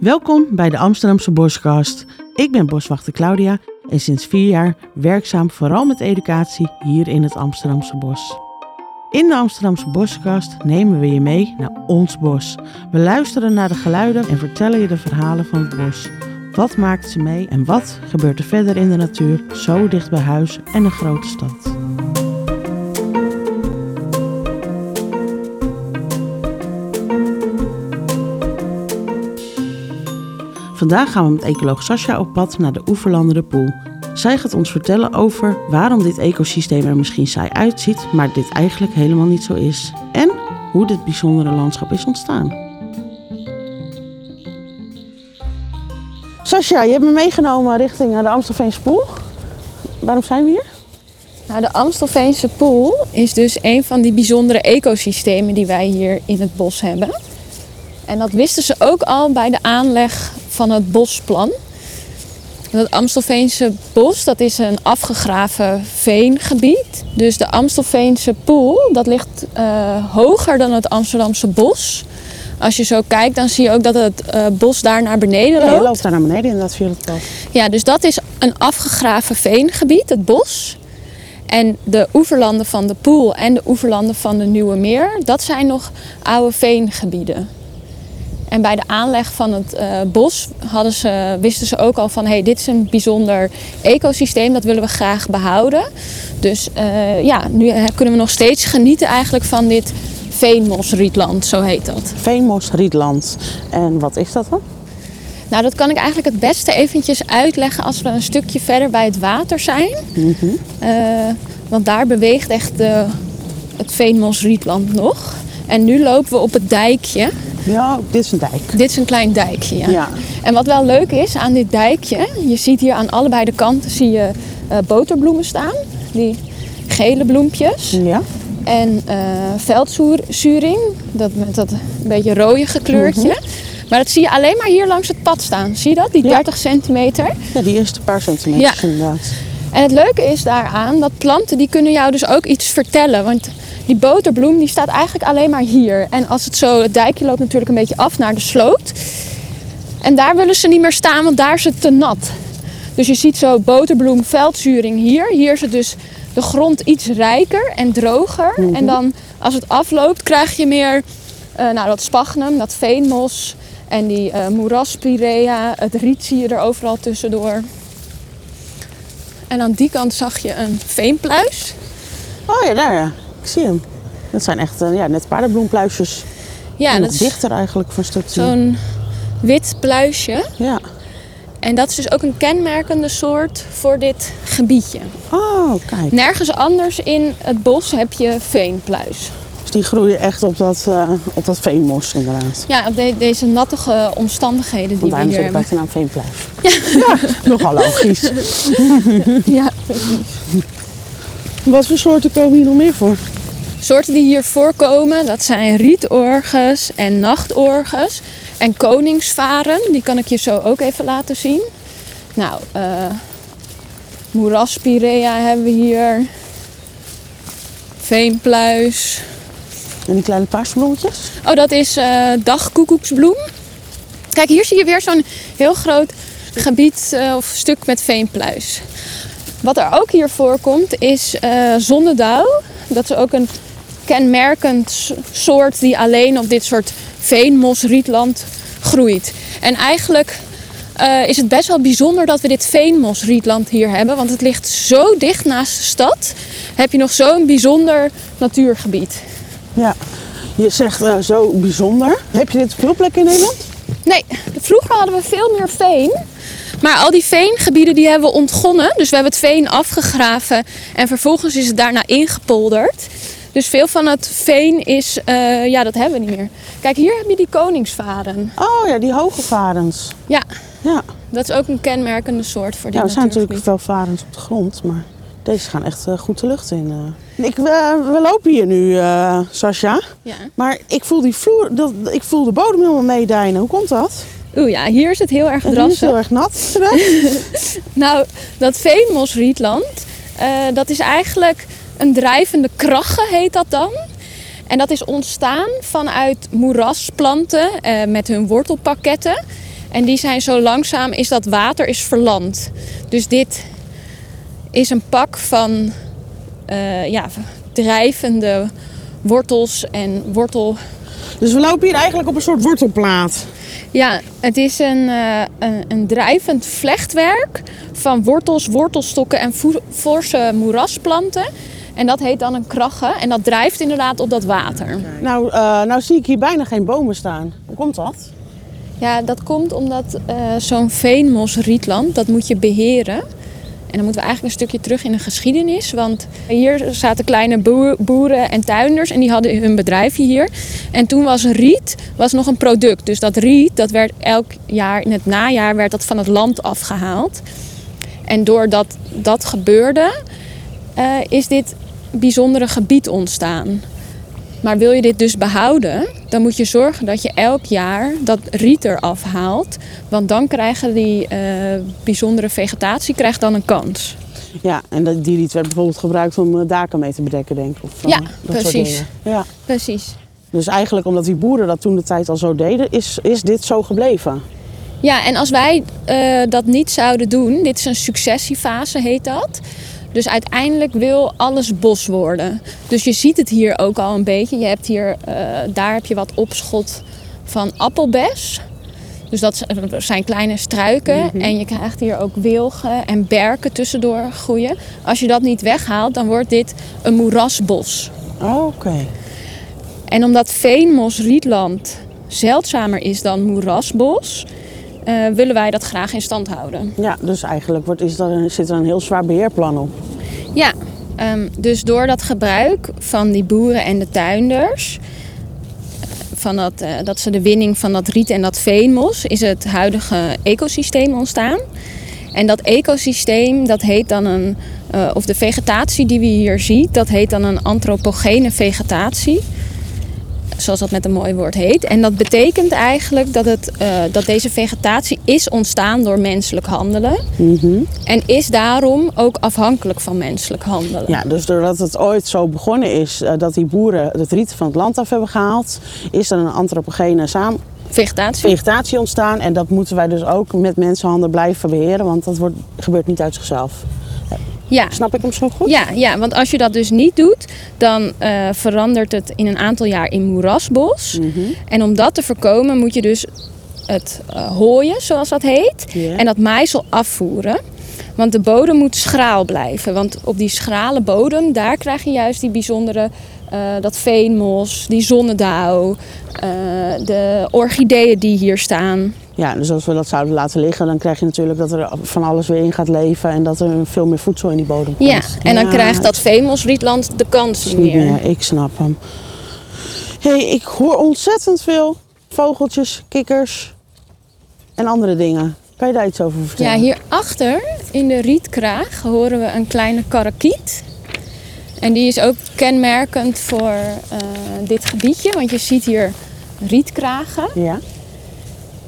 Welkom bij de Amsterdamse Boskast. Ik ben boswachter Claudia en sinds vier jaar werkzaam vooral met educatie hier in het Amsterdamse bos. In de Amsterdamse Boskast nemen we je mee naar ons bos. We luisteren naar de geluiden en vertellen je de verhalen van het bos. Wat maakt ze mee en wat gebeurt er verder in de natuur, zo dicht bij huis en een grote stad? Vandaag gaan we met ecoloog Sascha op pad naar de Oeverlanden de Poel. Zij gaat ons vertellen over waarom dit ecosysteem er misschien saai uitziet, maar dit eigenlijk helemaal niet zo is. En hoe dit bijzondere landschap is ontstaan. Sascha, je hebt me meegenomen richting de Amstelveense Poel. Waarom zijn we hier? Nou, de Amstelveense Poel is dus een van die bijzondere ecosystemen die wij hier in het bos hebben. En dat wisten ze ook al bij de aanleg van het bosplan. Het Amstelveense bos, dat is een afgegraven veengebied. Dus de Amstelveense poel, dat ligt uh, hoger dan het Amsterdamse bos. Als je zo kijkt, dan zie je ook dat het uh, bos daar naar beneden loopt. Ja, loopt daar naar beneden in dat via het pad. Ja, dus dat is een afgegraven veengebied, het bos. En de oeverlanden van de Poel en de oeverlanden van de Nieuwe Meer, dat zijn nog oude veengebieden. En bij de aanleg van het uh, bos hadden ze, wisten ze ook al van hey, dit is een bijzonder ecosysteem, dat willen we graag behouden. Dus uh, ja, nu kunnen we nog steeds genieten eigenlijk van dit veenmosrietland, zo heet dat. Veenmosrietland. En wat is dat dan? Nou, dat kan ik eigenlijk het beste eventjes uitleggen als we een stukje verder bij het water zijn. Mm -hmm. uh, want daar beweegt echt het veenmosrietland nog. En nu lopen we op het dijkje. Ja, dit is een dijk. Dit is een klein dijkje, ja. Ja. En wat wel leuk is aan dit dijkje, je ziet hier aan allebei de kanten zie je uh, boterbloemen staan. Die gele bloempjes. Ja. En uh, veldzuring, dat met dat een beetje rode kleurtje. Mhm. Maar dat zie je alleen maar hier langs het pad staan. Zie je dat? Die 30 centimeter. Ja, die eerste paar centimeters Ja. inderdaad. En het leuke is daaraan dat planten die kunnen jou dus ook iets vertellen. Want die boterbloem die staat eigenlijk alleen maar hier. En als het zo, het dijkje loopt natuurlijk een beetje af naar de sloot. En daar willen ze niet meer staan, want daar is het te nat. Dus je ziet zo boterbloem, veldzuring hier. Hier is het dus de grond iets rijker en droger. En dan als het afloopt krijg je meer uh, nou, dat sphagnum, dat veenmos en die uh, moeraspirea. Het riet zie je er overal tussendoor. En aan die kant zag je een veenpluis. Oh ja, daar ja. Ik zie hem. Dat zijn echt uh, ja, net paardenbloempluisjes. Ja, En dat is dichter eigenlijk van stuk zo'n wit pluisje. Ja. En dat is dus ook een kenmerkende soort voor dit gebiedje. Oh, kijk. Nergens anders in het bos heb je veenpluis. Dus die groeien echt op dat, uh, op dat veenmos inderdaad. Ja, op de- deze nattige omstandigheden die we hier hebben. de naam veenpluis. Ja. nogal logisch. Ja. Wat voor soorten komen hier nog meer voor? Soorten die hier voorkomen, dat zijn rietorges en nachtorges. En koningsvaren, die kan ik je zo ook even laten zien. Nou, eh moeraspirea hebben we hier. Veenpluis. En die kleine paarsbloemetjes? Oh, dat is eh dagkoekoeksbloem. Kijk, hier zie je weer zo'n heel groot gebied eh, of stuk met veenpluis. Wat er ook hier voorkomt is eh zonnedauw. Dat is ook een kenmerkend soort die alleen op dit soort veenmosrietland groeit. En eigenlijk eh, is het best wel bijzonder dat we dit veenmosrietland hier hebben. Want het ligt zo dicht naast de stad. Heb je nog zo'n bijzonder natuurgebied. Ja. Je zegt eh, zo bijzonder. Heb je dit op veel plekken in Nederland? Nee, vroeger hadden we veel meer veen. Maar al die veengebieden die hebben we ontgonnen. Dus we hebben het veen afgegraven en vervolgens is het daarna ingepolderd. Dus veel van het veen is, eh, ja, dat hebben we niet meer. Kijk, hier heb je die koningsvaren. Oh ja, die hoge varens. Ja, Ja. dat is ook een kenmerkende soort voor dit Ja, er zijn natuurlijk veel varens op de grond, maar deze gaan echt eh, goed de lucht in. eh. Ik, we, lopen hier nu, Sascha. Ja. Maar ik voel die vloer, dat, ik voel de bodem helemaal meedijnen. Hoe komt dat? Oeh ja, hier is het heel erg En die is drassig. heel erg nat. Nou, dat veenmosrietland, eh, dat is eigenlijk een drijvende kragge, heet dat dan. En dat is ontstaan vanuit moerasplanten eh, met hun wortelpakketten. En die zijn zo langzaam, is dat water is verland. Dus dit is een pak van eh, ja, drijvende wortels en wortel... Dus we lopen hier eigenlijk op een soort wortelplaat. Ja, het is een, eh, een, een drijvend vlechtwerk van wortels, wortelstokken en forse moerasplanten. En dat heet dan een kragge. En dat drijft inderdaad op dat water. Nou, eh, nou zie ik hier bijna geen bomen staan. Hoe komt dat? Ja, dat komt omdat eh, zo'n veenmosrietland, dat moet je beheren. En dan moeten we eigenlijk een stukje terug in de geschiedenis. Want hier zaten kleine boer- boeren en tuinders en die hadden hun bedrijfje hier. En toen was riet was nog een product. Dus dat riet, dat werd elk jaar in het najaar werd dat van het land afgehaald. En doordat dat gebeurde, eh, is dit bijzondere gebied ontstaan. Maar wil je dit dus behouden, dan moet je zorgen dat je elk jaar dat riet eraf haalt. Want dan krijgen die eh, bijzondere vegetatie krijgt dan een kans. Ja, en dat, die riet werd bijvoorbeeld gebruikt om eh, daken mee te bedekken, denk ik. Of, eh, Ja, dat soort precies. dingen. Ja. Precies. Dus eigenlijk omdat die boeren dat toen de tijd al zo deden, is, is dit zo gebleven. Ja, en als wij dat niet zouden doen, dit is een successiefase heet dat. Dus uiteindelijk wil alles bos worden. Dus je ziet het hier ook al een beetje. Je hebt hier, eh, daar heb je wat opschot van appelbes. Dus dat zijn kleine struiken. En je krijgt hier ook wilgen en berken tussendoor groeien. Als je dat niet weghaalt, dan wordt dit een moerasbos. Oh, Oké. En omdat veenmos-rietland zeldzamer is dan moerasbos, eh, willen wij dat graag in stand houden. Ja, dus eigenlijk wordt, is er, zit er een heel zwaar beheerplan op. Ja, ehm, dus door dat gebruik van die boeren en de tuinders, van dat, eh, dat ze de winning van dat riet en dat veenmos, is het huidige ecosysteem ontstaan. En dat ecosysteem, dat heet dan een, eh, of de vegetatie die we hier zien, dat heet dan een antropogene vegetatie. Zoals dat met een mooi woord heet. En dat betekent eigenlijk dat, het, eh, dat deze vegetatie is ontstaan door menselijk handelen. En is daarom ook afhankelijk van menselijk handelen. Ja, dus doordat het ooit zo begonnen is eh, dat die boeren het riet van het land af hebben gehaald, is er een antropogene saam Vegetatie. vegetatie ontstaan. En dat moeten wij dus ook met mensenhanden blijven beheren, want dat wordt, gebeurt niet uit zichzelf. Ja. Snap ik hem zo goed? Ja, ja, want als je dat dus niet doet, dan eh, verandert het in een aantal jaar in moerasbos. En om dat te voorkomen moet je dus het eh, hooien, zoals dat heet, en dat maaisel afvoeren. Want de bodem moet schraal blijven. Want op die schrale bodem, daar krijg je juist die bijzondere, eh, dat veenmos, die zonnedauw, de orchideeën die hier staan. Ja, dus als we dat zouden laten liggen, dan krijg je natuurlijk dat er van alles weer in gaat leven en dat er veel meer voedsel in die bodem komt. Ja, en dan Ja, krijgt dat veenmosrietland de kans niet niet meer. meer. Ik snap hem. hey, ik hoor ontzettend veel vogeltjes, kikkers en andere dingen. Kan je daar iets over vertellen? Ja, hierachter in de rietkraag horen we een kleine karakiet. En die is ook kenmerkend voor eh, dit gebiedje, want je ziet hier rietkragen. Ja?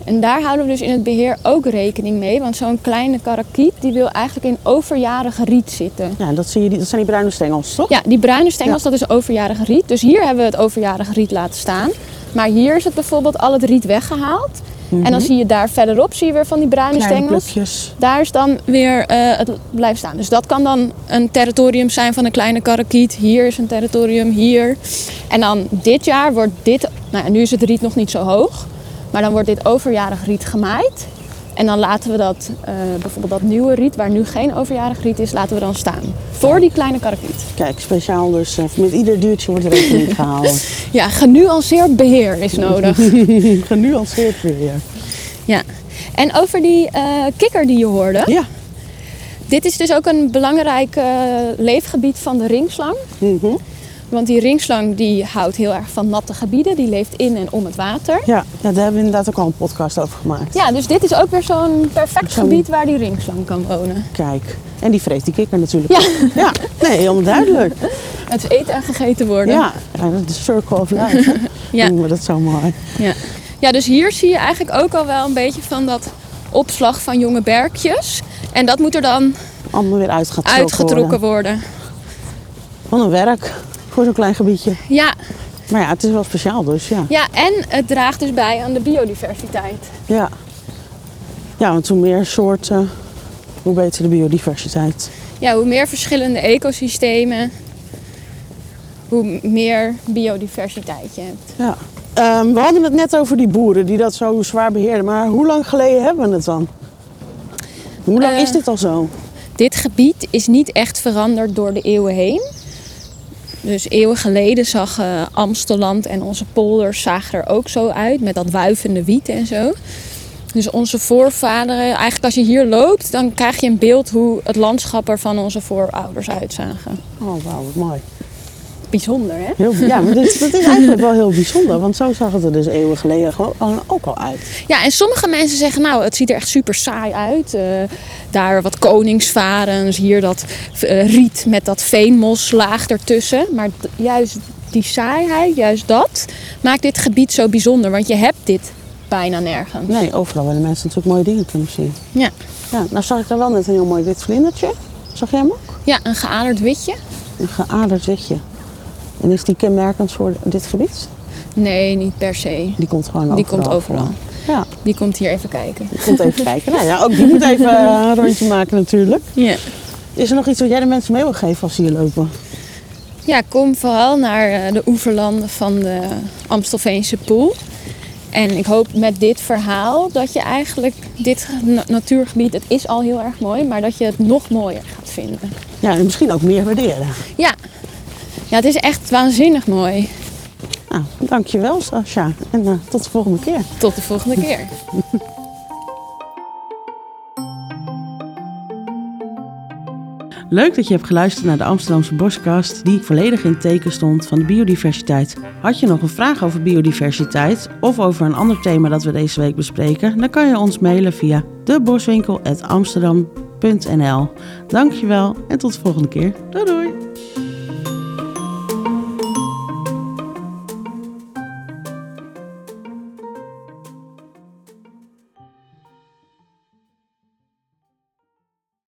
En daar houden we dus in het beheer ook rekening mee, want zo'n kleine karakiet die wil eigenlijk in overjarige riet zitten. Ja, dat, zie je, die- dat zijn die bruine stengels, toch? Ja, die bruine stengels, dat is overjarige riet. Dus hier hebben we het overjarige riet laten staan. Maar hier is het bijvoorbeeld al het riet weggehaald. En dan zie je daar verderop zie je weer van die bruine Kleine stengels. plukjes. Daar is dan weer eh, het blijft staan. Dus dat kan dan een territorium zijn van een kleine karakiet. Hier is een territorium, hier. En dan dit jaar wordt dit... Nou ja, nu is het riet nog niet zo hoog. Maar dan wordt dit overjarig riet gemaaid. En dan laten we dat, eh, bijvoorbeeld dat nieuwe riet, waar nu geen overjarig riet is, laten we dan staan. Voor die kleine karakiet. Kijk, speciaal dus. eh, met ieder duurtje wordt rekening gehouden. Ja, genuanceerd beheer is nodig. Genuanceerd weer. ja. En over die eh, kikker die je hoorde. Ja. Dit is dus ook een belangrijk leefgebied van de ringslang. Mhm. Want die ringslang die houdt heel erg van natte gebieden. Die leeft in en om het water. Ja, ja, daar hebben we inderdaad ook al een podcast over gemaakt. Ja, dus dit is ook weer zo'n perfect gebied waar die ringslang kan wonen. Kijk. En die vreet die kikker natuurlijk. Ja. Ja, nee, helemaal duidelijk. Het is eten en gegeten worden. Ja, de circle of life. Ja. Noemen we dat zo mooi. Ja. ja, dus hier zie je eigenlijk ook al wel een beetje van dat opslag van jonge berkjes. En dat moet er dan Allemaal weer uitgetrokken, uitgetrokken worden. worden. Wat een werk voor zo'n klein gebiedje. Ja, Maar ja, het is wel speciaal dus, ja. ja, en het draagt dus bij aan de biodiversiteit. Ja, Ja, want hoe meer soorten, hoe beter de biodiversiteit. Ja, hoe meer verschillende ecosystemen, hoe meer biodiversiteit je hebt. Ja. Ehm, we hadden het net over die boeren die dat zo zwaar beheerden. Maar hoe lang geleden hebben we het dan? Hoe lang Eh, is dit al zo? Dit gebied is niet echt veranderd door de eeuwen heen. Dus eeuwen geleden zag eh, Amstelland en onze polders zagen er ook zo uit. Met dat wuivende wiet en zo. Dus onze voorvaderen, eigenlijk als je hier loopt, dan krijg je een beeld hoe het landschap er van onze voorouders uitzagen. Oh, wauw, wat mooi. Bijzonder, hè? Heel, ja, maar dit, dat is eigenlijk wel heel bijzonder. Want zo zag het er dus eeuwen geleden gewoon ook al uit. Ja, en sommige mensen zeggen, nou, het ziet er echt super saai uit. Eh, daar wat koningsvarens, hier dat eh, riet met dat veenmoslaag ertussen. Maar juist die saaiheid, juist dat, maakt dit gebied zo bijzonder. Want je hebt dit bijna nergens. Nee, overal willen mensen natuurlijk mooie dingen kunnen zien. Ja. Ja, nou zag ik daar wel net een heel mooi wit vlindertje. Zag jij hem ook? ja, een geaderd witje. Een geaderd witje. En is die kenmerkend voor dit gebied? Nee, niet per se. Die komt gewoon Die overal komt overal. Ja, Die komt hier even kijken. die komt even kijken. Nou ja, ook die moet even eh, een rondje maken natuurlijk. Ja. Is er nog iets wat jij de mensen mee wil geven als ze hier lopen? Ja, kom vooral naar eh, de oeverlanden van de Amstelveense Poel. En ik hoop met dit verhaal dat je eigenlijk dit na- natuurgebied, het is al heel erg mooi, maar dat je het nog mooier gaat vinden. Ja, en misschien ook meer waarderen. Ja, ja het is echt waanzinnig mooi. Nou, dankjewel Sascha. En eh, tot de volgende keer. Tot de volgende keer. Leuk dat je hebt geluisterd naar de Amsterdamse Boskast, die volledig in het teken stond van de biodiversiteit. Had je nog een vraag over biodiversiteit of over een ander thema dat we deze week bespreken, dan kan je ons mailen via deboswinkel.amsterdam.nl. Dankjewel en tot de volgende keer. Doei doei!